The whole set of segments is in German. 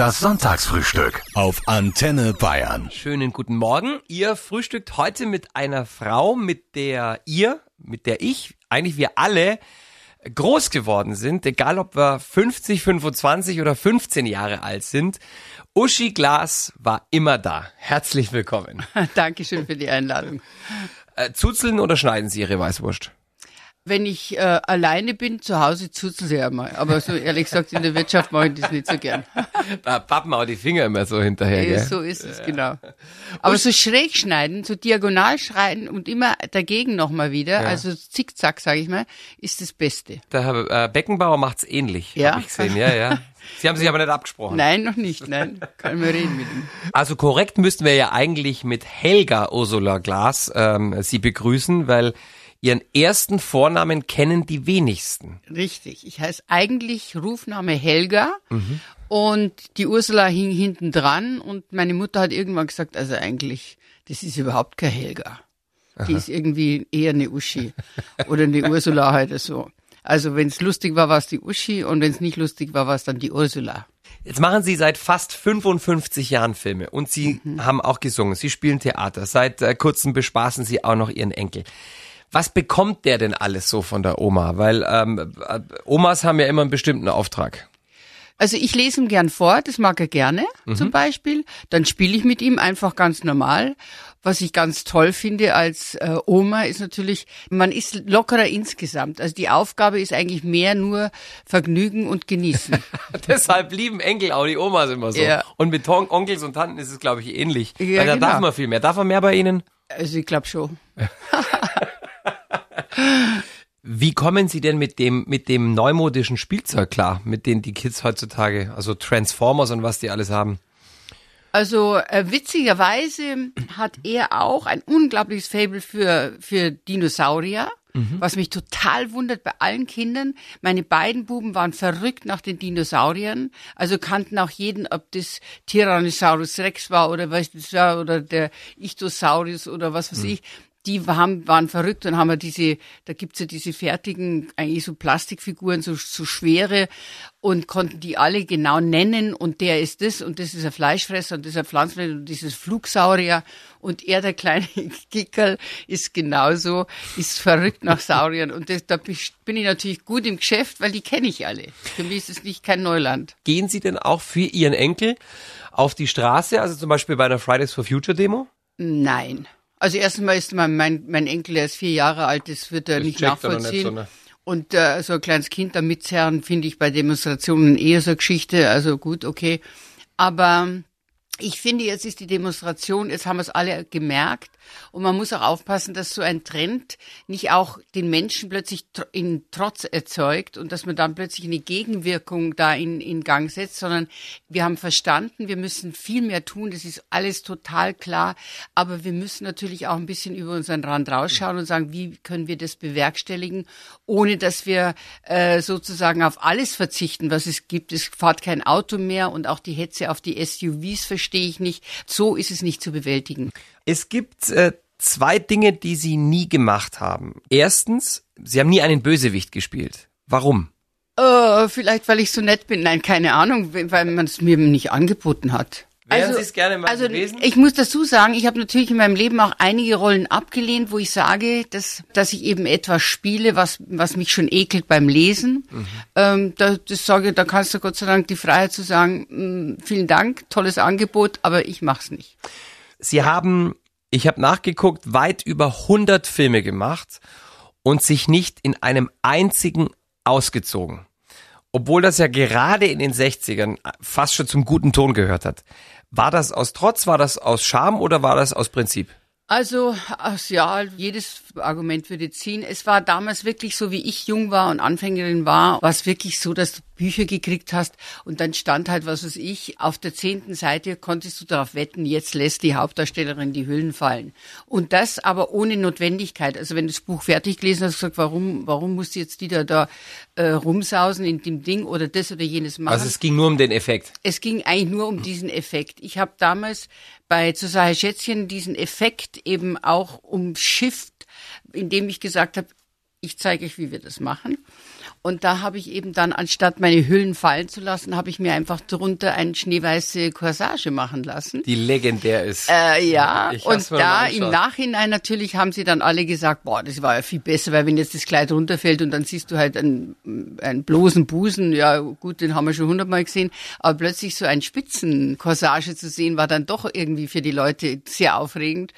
Das Sonntagsfrühstück auf Antenne Bayern. Schönen guten Morgen. Ihr frühstückt heute mit einer Frau, mit der ihr, mit der ich, eigentlich wir alle groß geworden sind, egal ob wir 50, 25 oder 15 Jahre alt sind. Uschi Glas war immer da. Herzlich willkommen. Dankeschön für die Einladung. Äh, zuzeln oder schneiden Sie Ihre Weißwurst? Wenn ich äh, alleine bin, zu Hause zuzel sie einmal. Aber so ehrlich gesagt, in der Wirtschaft mache ich das nicht so gern. Da pappen auch die Finger immer so hinterher, Ja, gell? so ist es, genau. Aber so schräg schneiden, so diagonal schneiden und immer dagegen nochmal wieder, also zickzack, sage ich mal, ist das Beste. Der Herr äh, Beckenbauer macht's ähnlich, Ja? hab ich gesehen. Ja, ja. Sie haben sich aber nicht abgesprochen. Nein, noch nicht, nein. Kann man reden mit ihm. Also korrekt müssten wir ja eigentlich mit Helga Ursula Glas ähm, Sie begrüßen, weil Ihren ersten Vornamen kennen die wenigsten. Richtig. Ich heiße eigentlich Rufname Helga und die Ursula hing hinten dran und meine Mutter hat irgendwann gesagt, also eigentlich, das ist überhaupt kein Helga. Die ist irgendwie eher eine Uschi oder eine Ursula halt so. Also wenn es lustig war, war es die Uschi und wenn es nicht lustig war, war es dann die Ursula. Jetzt machen Sie seit fast 55 Jahren Filme und Sie haben auch gesungen. Sie spielen Theater. Seit äh, kurzem bespaßen Sie auch noch Ihren Enkel. Was bekommt der denn alles so von der Oma? Weil ähm, äh, Omas haben ja immer einen bestimmten Auftrag. Also ich lese ihm gern vor, das mag er gerne zum Beispiel. Dann spiele ich mit ihm einfach ganz normal. Was ich ganz toll finde als äh, Oma ist natürlich, man ist lockerer insgesamt. Also die Aufgabe ist eigentlich mehr nur Vergnügen und Genießen. Deshalb lieben Enkel auch die Omas immer so. Ja. Und mit Ton Onkels und Tanten ist es, glaube ich, ähnlich. Ja, Weil da genau. darf man viel mehr. Darf man mehr bei Ihnen? Also ich glaube schon. Wie kommen Sie denn mit dem, mit dem neumodischen Spielzeug klar, mit denen die Kids heutzutage, also Transformers und was die alles haben? Also äh, witzigerweise hat er auch ein unglaubliches Fable für, für Dinosaurier. Was mich total wundert bei allen Kindern. Meine beiden Buben waren verrückt nach den Dinosauriern. Also kannten auch jeden, ob das Tyrannosaurus Rex war oder was das war oder der Ichthyosaurus oder was weiß ich. Die haben, waren verrückt und haben ja diese, da gibt's ja diese fertigen, eigentlich so Plastikfiguren, so, so schwere und konnten die alle genau nennen und der ist das und das ist ein Fleischfresser und das ist ein Pflanzenfresser und dieses Flugsaurier und er, der kleine Kickerl, ist genauso, ist verrückt nach Sauriern und das, da bin ich natürlich gut im Geschäft, weil die kenne ich alle. Für mich ist es nicht kein Neuland. Gehen Sie denn auch für Ihren Enkel auf die Straße, also zum Beispiel bei einer Fridays for Future Demo? Nein. Also erstmal ist mein, mein, mein Enkel, der ist vier Jahre alt, das wird er Das nicht checkt er nicht nachvollziehen. so, ne? Und äh, so ein kleines Kind da mitzerren, finde ich bei Demonstrationen eher so eine Geschichte. Also gut, okay. Aber ich finde, jetzt ist die Demonstration, jetzt haben wir es alle gemerkt. Und man muss auch aufpassen, dass so ein Trend nicht auch den Menschen plötzlich in Trotz erzeugt und dass man dann plötzlich eine Gegenwirkung da in, in Gang setzt, sondern wir haben verstanden, wir müssen viel mehr tun. Das ist alles total klar. Aber wir müssen natürlich auch ein bisschen über unseren Rand rausschauen und sagen, wie können wir das bewerkstelligen, ohne dass wir äh, sozusagen auf alles verzichten, was es gibt. Es fährt kein Auto mehr und auch die Hetze auf die SUVs verstehe ich nicht. So ist es nicht zu bewältigen. Es gibt äh, zwei Dinge, die Sie nie gemacht haben. Erstens, Sie haben nie einen Bösewicht gespielt. Warum? Äh, vielleicht, weil ich so nett bin. Nein, keine Ahnung, weil man es mir nicht angeboten hat. Wären Sie es gerne mal also gewesen? ich muss dazu sagen, ich habe natürlich in meinem Leben auch einige Rollen abgelehnt, wo ich sage, dass, dass ich eben etwas spiele, was, was mich schon ekelt beim Lesen. Mhm. Ähm, da, das sage, da kannst du Gott sei Dank die Freiheit zu sagen, mh, vielen Dank, tolles Angebot, aber ich mach's nicht. Sie haben, ich habe nachgeguckt, weit über 100 Filme gemacht und sich nicht in einem einzigen ausgezogen. Obwohl das ja gerade in den 60ern fast schon zum guten Ton gehört hat. War das aus Trotz, war das aus Scham oder war das aus Prinzip? Also, ach ja, jedes Argument würde ziehen. Es war damals wirklich so, wie ich jung war und Anfängerin war, war es wirklich so, dass du Bücher gekriegt hast und dann stand halt, was weiß ich, auf der zehnten Seite konntest du darauf wetten, jetzt lässt die Hauptdarstellerin die Hüllen fallen. Und das aber ohne Notwendigkeit. Also wenn du das Buch fertig gelesen hast, gesagt, warum, warum musst du jetzt die da, da äh, rumsausen in dem Ding oder das oder jenes machen? Also es ging nur um den Effekt. es ging eigentlich nur um diesen Effekt. Ich habe damals bei Zusahe Schätzchen diesen Effekt eben auch umschifft, indem ich gesagt habe, ich zeige euch, wie wir das machen. Und da habe ich eben dann, anstatt meine Hüllen fallen zu lassen, habe ich mir einfach drunter eine schneeweiße Corsage machen lassen. Die legendär ist. Äh, ja, Ich und da im. Nachhinein natürlich haben sie dann alle gesagt, boah, das war ja viel besser, weil wenn jetzt das Kleid runterfällt und dann siehst du halt einen, einen bloßen Busen, ja gut, den haben wir schon hundertmal gesehen, aber plötzlich so ein Spitzencorsage zu sehen, war dann doch irgendwie für die Leute sehr aufregend.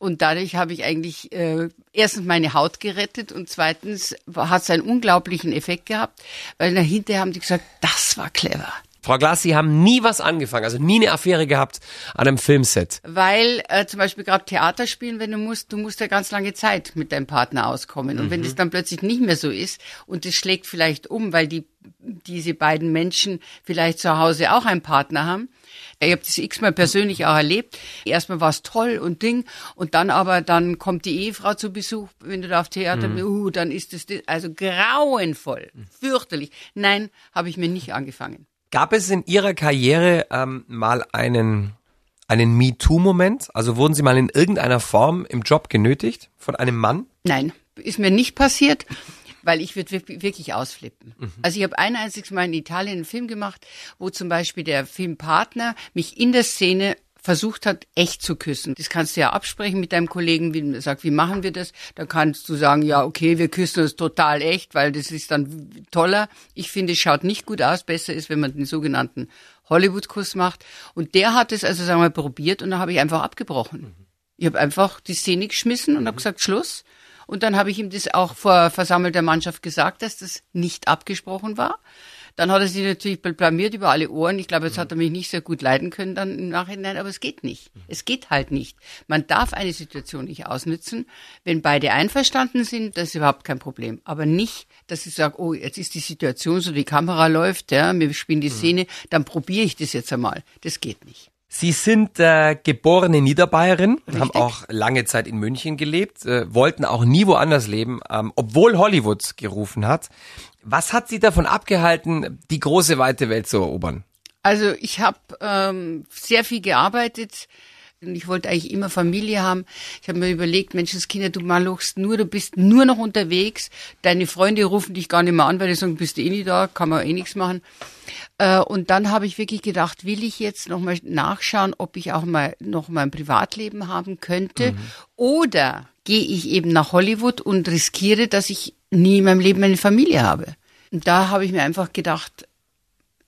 Und dadurch habe ich eigentlich äh, erstens meine Haut gerettet und zweitens hat es einen unglaublichen Effekt gehabt, weil dahinter haben die gesagt, das war clever. Frau Glass, Sie haben nie was angefangen, also nie eine Affäre gehabt an einem Filmset. Weil äh, zum Beispiel gerade Theater spielen, wenn du musst, du musst ja ganz lange Zeit mit deinem Partner auskommen. Und wenn das dann plötzlich nicht mehr so ist und es schlägt vielleicht um, weil die diese beiden Menschen vielleicht zu Hause auch einen Partner haben. Ich habe das x-mal persönlich auch erlebt. Erstmal war es toll und Ding und dann aber, dann kommt die Ehefrau zu Besuch, wenn du da auf Theater bist, uh, dann ist es das, also grauenvoll, fürchterlich. Nein, habe ich mir nicht angefangen. Gab es in Ihrer Karriere ähm, mal einen, einen MeToo-Moment? Also wurden Sie mal in irgendeiner Form im Job genötigt von einem Mann? Nein, ist mir nicht passiert, weil ich würde wirklich ausflippen. Also ich habe ein einziges Mal in Italien einen Film gemacht, wo zum Beispiel der Filmpartner mich in der Szene versucht hat, echt zu küssen. Das kannst du ja absprechen mit deinem Kollegen, wie sagt, wie machen wir das? Da kannst du sagen, ja, okay, wir küssen uns total echt, weil das ist dann toller. Ich finde, es schaut nicht gut aus. Besser ist, wenn man den sogenannten Hollywood-Kuss macht. Und der hat es also, sagen wir mal, probiert und dann habe ich einfach abgebrochen. Ich habe einfach die Szene geschmissen und habe gesagt, Schluss. Und dann habe ich ihm das auch vor versammelter Mannschaft gesagt, dass das nicht abgesprochen war. Dann hat er sich natürlich blamiert über alle Ohren. Ich glaube, jetzt hat er mich nicht sehr gut leiden können dann im Nachhinein, aber es geht nicht. Es geht halt nicht. Man darf eine Situation nicht ausnützen. Wenn beide einverstanden sind, das ist überhaupt kein Problem. Aber nicht, dass ich sage, oh, jetzt ist die Situation so, die Kamera läuft, ja, wir spielen die Szene, dann probiere ich das jetzt einmal. Das geht nicht. Sie sind äh, geborene Niederbayerin, haben auch lange Zeit in München gelebt, äh, wollten auch nie woanders leben, ähm, obwohl Hollywood gerufen hat. Was hat Sie davon abgehalten, die große weite Welt zu erobern? Also ich habe ähm, sehr viel gearbeitet. Und ich wollte eigentlich immer Familie haben. Ich habe mir überlegt, Menschenskinder, du malochst nur, du bist nur noch unterwegs. Deine Freunde rufen dich gar nicht mehr an, weil die sagen, bist du eh nicht da, kann man eh nichts machen. Äh, und dann habe ich wirklich gedacht, will ich jetzt nochmal nachschauen, ob ich auch mal noch mal ein Privatleben haben könnte? Oder gehe ich eben nach Hollywood und riskiere, dass ich nie in meinem Leben eine Familie habe? Und da habe ich mir einfach gedacht,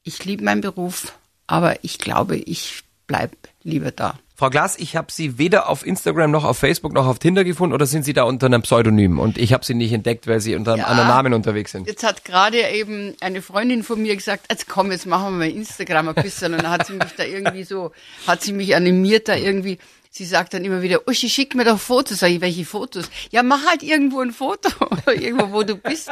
ich liebe meinen Beruf, aber ich glaube, ich bleib lieber da. Frau Glass, ich habe Sie weder auf Instagram noch auf Facebook noch auf Tinder gefunden oder sind Sie da unter einem Pseudonym und ich habe Sie nicht entdeckt, weil Sie unter einem Ja. anderen Namen unterwegs sind? Jetzt hat gerade eben eine Freundin von mir gesagt, jetzt komm, jetzt machen wir mal Instagram ein bisschen. Und dann hat sie mich da irgendwie so, hat sie mich animiert da irgendwie. Sie sagt dann immer wieder, Uschi, schick mir doch Fotos. Sag ich, welche Fotos? Ja, mach halt irgendwo ein Foto, irgendwo, wo du bist.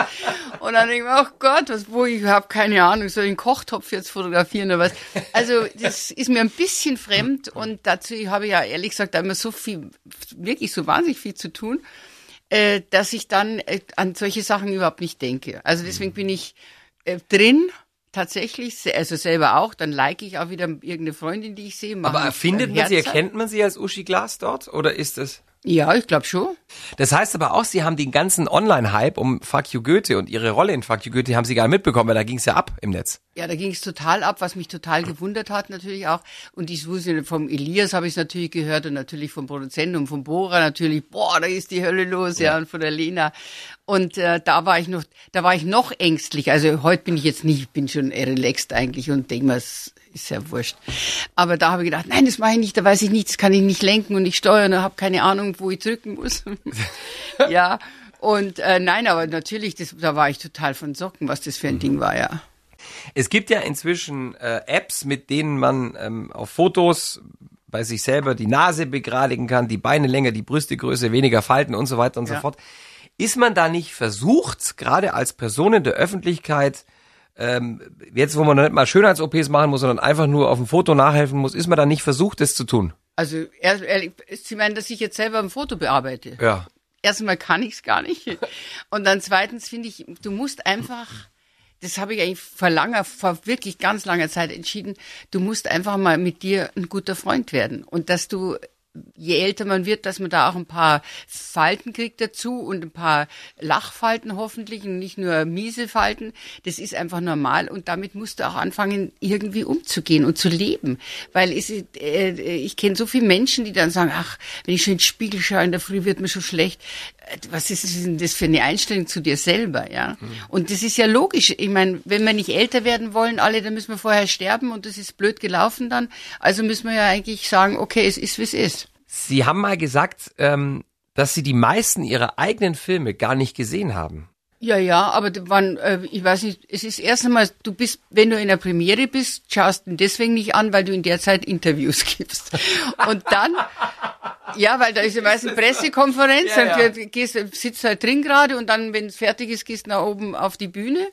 Und dann denke ich mir, oh Gott, was, wo, ich habe keine Ahnung, soll ich einen Kochtopf jetzt fotografieren oder was? Also, das ist mir ein bisschen fremd und dazu habe ich ja ehrlich gesagt immer so viel, wirklich so wahnsinnig viel zu tun äh, dass ich dann äh, an solche Sachen überhaupt nicht denke. Also deswegen bin ich äh, drin, tatsächlich, also selber auch, dann like ich auch wieder irgendeine Freundin, die ich sehe. Aber findet man Sie, erkennt man Sie als Uschi Glas dort oder ist es? Ja, ich glaube schon. Das heißt aber auch, Sie haben den ganzen Online-Hype um Fuck You Goethe und Ihre Rolle in Fuck You Goethe haben Sie gar nicht mitbekommen, weil da ging es ja ab im Netz. Ja, da ging es total ab, was mich total gewundert hat natürlich auch. Und ich wusste, vom Elias habe ich es natürlich gehört und natürlich vom Produzenten und vom Bora natürlich, boah, da ist die Hölle los, ja, und von der Lena. Und äh, da war ich noch, da war ich noch ängstlich. Also heute bin ich jetzt nicht, ich bin schon relaxed eigentlich und denke mir, es ist ja wurscht. Aber da habe ich gedacht, nein, das mache ich nicht, da weiß ich nicht, das kann ich nicht lenken und ich steuern und habe keine Ahnung, wo ich drücken muss. ja. Und äh, nein, aber natürlich, das, da war ich total von Socken, was das für ein Ding war, ja. Es gibt ja inzwischen äh, Apps, mit denen man ähm, auf Fotos bei sich selber die Nase begradigen kann, die Beine länger, die Brüste größer, weniger Falten und so weiter und so Ja. fort. Ist man da nicht versucht, gerade als Person in der Öffentlichkeit, ähm, jetzt wo man nicht mal Schönheits-OPs machen muss, sondern einfach nur auf dem Foto nachhelfen muss, ist man da nicht versucht, das zu tun? Also, ehrlich, Sie meinen, dass ich jetzt selber ein Foto bearbeite? Ja. Erstmal kann ich es gar nicht. Und dann zweitens finde ich, du musst einfach, das habe ich eigentlich vor langer, vor wirklich ganz langer Zeit entschieden, du musst einfach mal mit dir ein guter Freund werden. Und dass du je älter man wird, dass man da auch ein paar Falten kriegt dazu und ein paar Lachfalten hoffentlich und nicht nur miese Falten. Das ist einfach normal und damit musst du auch anfangen, irgendwie umzugehen und zu leben. Weil es, äh, ich kenne so viele Menschen, die dann sagen, ach, wenn ich schon in den Spiegel schaue in der Früh, wird mir schon schlecht. Äh, was ist denn das für eine Einstellung zu dir selber, ja? Mhm. Und das ist ja logisch. Ich meine, wenn wir nicht älter werden wollen, alle, dann müssen wir vorher sterben und das ist blöd gelaufen dann. Also müssen wir ja eigentlich sagen, okay, es ist, wie es ist. Sie haben mal gesagt, ähm, dass Sie die meisten Ihrer eigenen Filme gar nicht gesehen haben. Ja, ja, aber wann, äh, ich weiß nicht, es ist erst einmal, du bist, wenn du in der Premiere bist, schaust du ihn deswegen nicht an, weil du in der Zeit Interviews gibst. Und dann, ja, weil da ist ja meistens Pressekonferenz, ja, dann ja. gehst, sitzt halt drin gerade und dann, wenn es fertig ist, gehst du nach oben auf die Bühne.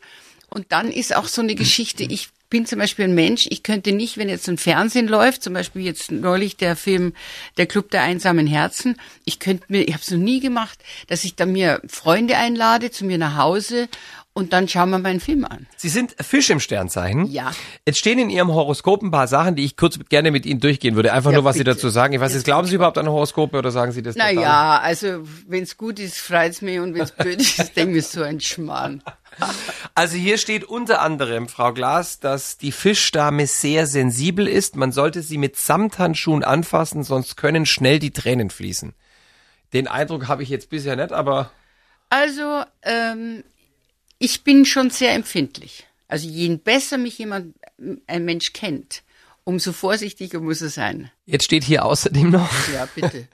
Und dann ist auch so eine Geschichte, ich bin zum Beispiel ein Mensch, ich könnte nicht, wenn jetzt ein Fernsehen läuft, zum Beispiel jetzt neulich der Film Der Club der einsamen Herzen, ich könnte mir, ich habe es noch nie gemacht, dass ich da mir Freunde einlade zu mir nach Hause und dann schauen wir meinen Film an. Sie sind Fisch im Sternzeichen. Ja. Jetzt stehen in Ihrem Horoskop ein paar Sachen, die ich kurz gerne mit Ihnen durchgehen würde. Einfach ja, nur, was bitte. Sie dazu sagen. Ich weiß jetzt, glauben Sie überhaupt an Horoskope oder sagen Sie das Naja, also wenn es gut ist, freut's mich und wenn es blöd ist, denke ich so ein Schmarrn. Also hier steht unter anderem, Frau Glas, dass die Fischdame sehr sensibel ist. Man sollte sie mit Samthandschuhen anfassen, sonst können schnell die Tränen fließen. Den Eindruck habe ich jetzt bisher nicht, aber. Also, ähm, ich bin schon sehr empfindlich. Also je besser mich jemand, ein Mensch kennt, umso vorsichtiger muss er sein. Jetzt steht hier außerdem noch. Ja, bitte.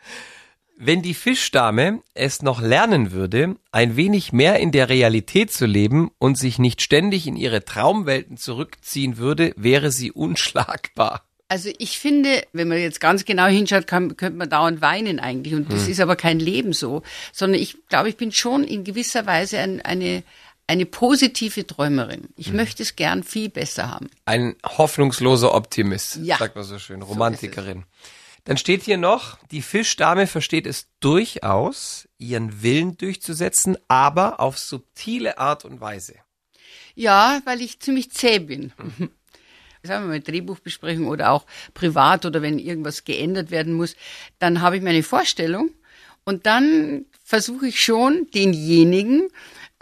Wenn die Fischdame es noch lernen würde, ein wenig mehr in der Realität zu leben und sich nicht ständig in ihre Traumwelten zurückziehen würde, wäre sie unschlagbar. Also ich finde, wenn man jetzt ganz genau hinschaut, kann, könnte man dauernd weinen eigentlich. Und das hm. ist aber kein Leben so, sondern ich glaube, ich bin schon in gewisser Weise ein, eine, eine positive Träumerin. Ich mhm. möchte es gern viel besser haben. Ein hoffnungsloser Optimist, ja. sagt man so schön, Romantikerin. So Dann steht hier noch, die Fischdame versteht es durchaus, ihren Willen durchzusetzen, aber auf subtile Art und Weise. Ja, weil ich ziemlich zäh bin. Mhm. Sagen wir mal Drehbuchbesprechung oder auch privat oder wenn irgendwas geändert werden muss, dann habe ich meine Vorstellung und dann versuche ich schon denjenigen,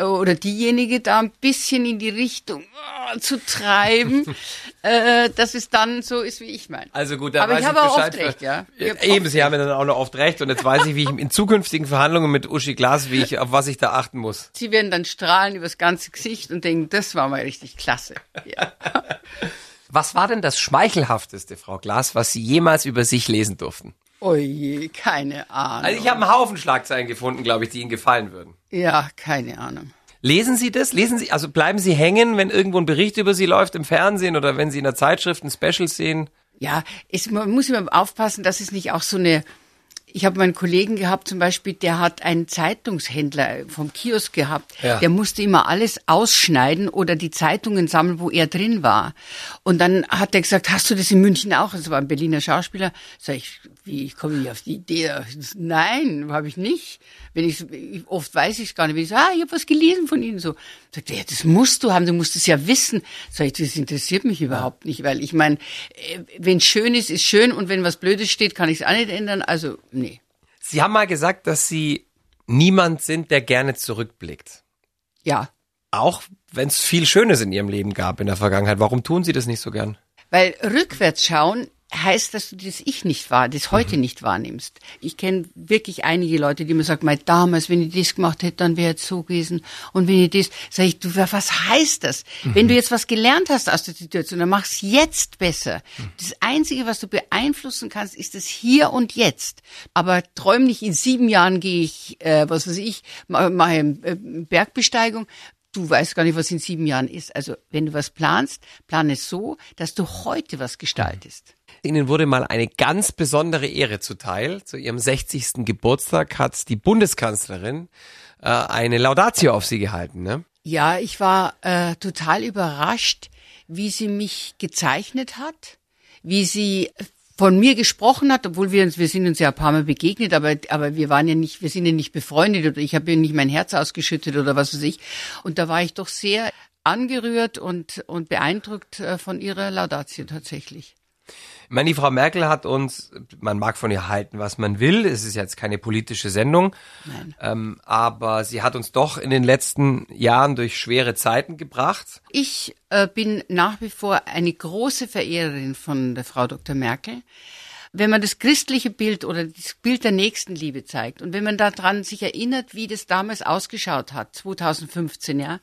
oder diejenige da ein bisschen in die Richtung oh, zu treiben, äh, dass es dann so ist, wie ich meine. Also gut, da Aber weiß ich ich habe auch Bescheid. oft recht, ja. Eben, Sie haben ja dann auch noch oft recht und jetzt weiß ich, wie ich in zukünftigen Verhandlungen mit Uschi Glas, wie ich, auf was ich da achten muss. Sie werden dann strahlen übers ganze Gesicht und denken, das war mal richtig klasse. Ja. Was war denn das Schmeichelhafteste, Frau Glas, was Sie jemals über sich lesen durften? Oje, keine Ahnung. Also ich habe einen Haufen Schlagzeilen gefunden, glaube ich, die Ihnen gefallen würden. Ja, keine Ahnung. Lesen Sie das? Lesen Sie, also bleiben Sie hängen, wenn irgendwo ein Bericht über Sie läuft im Fernsehen oder wenn Sie in der Zeitschrift ein Special sehen? Ja, es, man muss immer aufpassen, dass es nicht auch so eine ich habe meinen Kollegen gehabt, zum Beispiel, der hat einen Zeitungshändler vom Kiosk gehabt. Ja. Der musste immer alles ausschneiden oder die Zeitungen sammeln, wo er drin war. Und dann hat er gesagt, hast du das in München auch? Das war ein Berliner Schauspieler. Sag ich, wie ich komme ich auf die Idee? Nein, habe ich nicht. Wenn ich oft weiß ich es gar nicht. Wenn ich sage, ah, ich habe was gelesen von Ihnen so. Sagt er, ja, das musst du haben, du musst es ja wissen. Sag ich, das interessiert mich überhaupt nicht, weil ich meine, äh, wenn schön ist, ist schön und wenn was Blödes steht, kann ich es auch nicht ändern. Also nee. Sie haben mal gesagt, dass Sie niemand sind, der gerne zurückblickt. Ja. Auch wenn es viel Schönes in Ihrem Leben gab in der Vergangenheit. Warum tun Sie das nicht so gern? Weil rückwärts schauen heißt, dass du das Ich nicht wahr, das heute mhm. nicht wahrnimmst. Ich kenne wirklich einige Leute, die mir sagen, mal damals, wenn ich das gemacht hätte, dann wäre es so gewesen. Und wenn ich das, sag ich, du, was heißt das? Mhm. Wenn du jetzt was gelernt hast aus der Situation, dann mach's jetzt besser. Mhm. Das Einzige, was du beeinflussen kannst, ist das Hier und Jetzt. Aber träum nicht, in sieben Jahren gehe ich, äh, was weiß ich, mache äh, Bergbesteigung du weißt gar nicht, was in sieben Jahren ist. Also wenn du was planst, plan es so, dass du heute was gestaltest. Ihnen wurde mal eine ganz besondere Ehre zuteil. Zu Ihrem 60. Geburtstag hat die Bundeskanzlerin äh, eine Laudatio auf Sie gehalten. Ne? Ja, ich war äh, total überrascht, wie sie mich gezeichnet hat, wie sie von mir gesprochen hat, obwohl wir uns, wir sind uns ja ein paar Mal begegnet, aber, aber wir waren ja nicht, wir sind ja nicht befreundet oder ich habe ja nicht mein Herz ausgeschüttet oder was weiß ich. Und da war ich doch sehr angerührt und, und beeindruckt äh, von ihrer Laudatio tatsächlich. Ich meine, die Frau Merkel hat uns, man mag von ihr halten, was man will. Es ist jetzt keine politische Sendung. Ähm, aber sie hat uns doch in den letzten Jahren durch schwere Zeiten gebracht. Ich äh, bin nach wie vor eine große Verehrerin von der Frau Dr. Merkel. Wenn man das christliche Bild oder das Bild der Nächstenliebe zeigt und wenn man daran sich erinnert, wie das damals ausgeschaut hat, 2015, ja,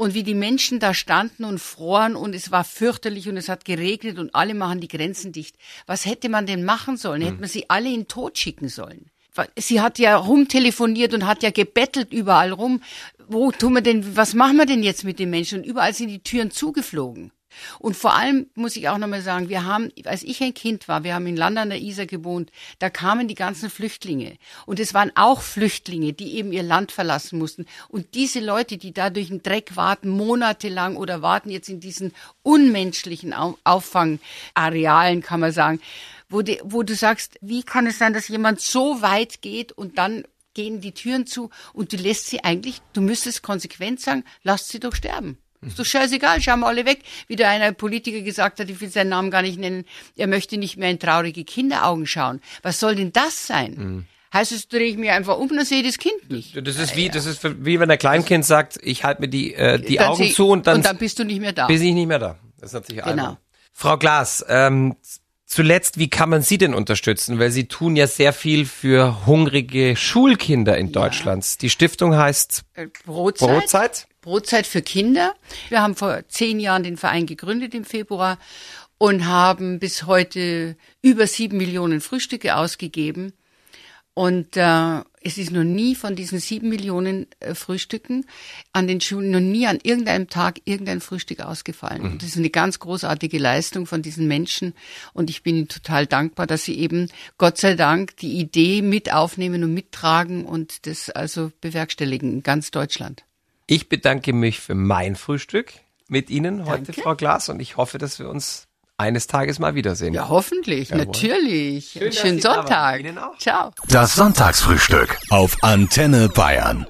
und wie die Menschen da standen und froren und es war fürchterlich und es hat geregnet und alle machen die Grenzen dicht. Was hätte man denn machen sollen? Hätte man sie alle in den Tod schicken sollen? Sie hat ja rumtelefoniert und hat ja gebettelt überall rum. Wo tun wir denn, was machen wir denn jetzt mit den Menschen? Und überall sind die Türen zugeflogen. Und vor allem muss ich auch nochmal sagen, wir haben, als ich ein Kind war, wir haben in Land an der Isar gewohnt, da kamen die ganzen Flüchtlinge. Und es waren auch Flüchtlinge, die eben ihr Land verlassen mussten. Und diese Leute, die da durch den Dreck warten, monatelang oder warten jetzt in diesen unmenschlichen Auffangarealen, kann man sagen, wo, die, wo du sagst, wie kann es sein, dass jemand so weit geht und dann gehen die Türen zu und du lässt sie eigentlich, du müsstest konsequent sagen, lasst sie doch sterben. Ist doch scheißegal, schauen wir alle weg. Wie der eine Politiker gesagt hat, ich will seinen Namen gar nicht nennen, er möchte nicht mehr in traurige Kinderaugen schauen. Was soll denn das sein? Mhm. Heißt es, drehe ich mir einfach um, dann sehe ich das Kind nicht. Das ist wie, das ist wie wenn ein Kleinkind sagt, ich halte mir die, äh, die dann Augen zu und dann, und dann bist du nicht mehr da. Bin ich nicht mehr da. Das ist natürlich genau. Frau Glas, ähm, zuletzt, wie kann man Sie denn unterstützen? Weil Sie tun ja sehr viel für hungrige Schulkinder in Deutschland. Ja. Die Stiftung heißt äh, Brotzeit. Brotzeit. Brotzeit für Kinder. Wir haben vor zehn Jahren den Verein gegründet im Februar und haben bis heute über sieben Millionen Frühstücke ausgegeben. Und äh, es ist noch nie von diesen sieben Millionen äh, Frühstücken an den Schulen, noch nie an irgendeinem Tag irgendein Frühstück ausgefallen. Mhm. Das ist eine ganz großartige Leistung von diesen Menschen. Und ich bin ihnen total dankbar, dass sie eben, Gott sei Dank, die Idee mit aufnehmen und mittragen und das also bewerkstelligen in ganz Deutschland. Ich bedanke mich für mein Frühstück mit Ihnen heute, Danke. Frau Glas, und ich hoffe, dass wir uns eines Tages mal wiedersehen. Ja, hoffentlich, Jawohl. natürlich. Schön, Schönen Sonntag. Ciao. Das Sonntagsfrühstück auf Antenne Bayern.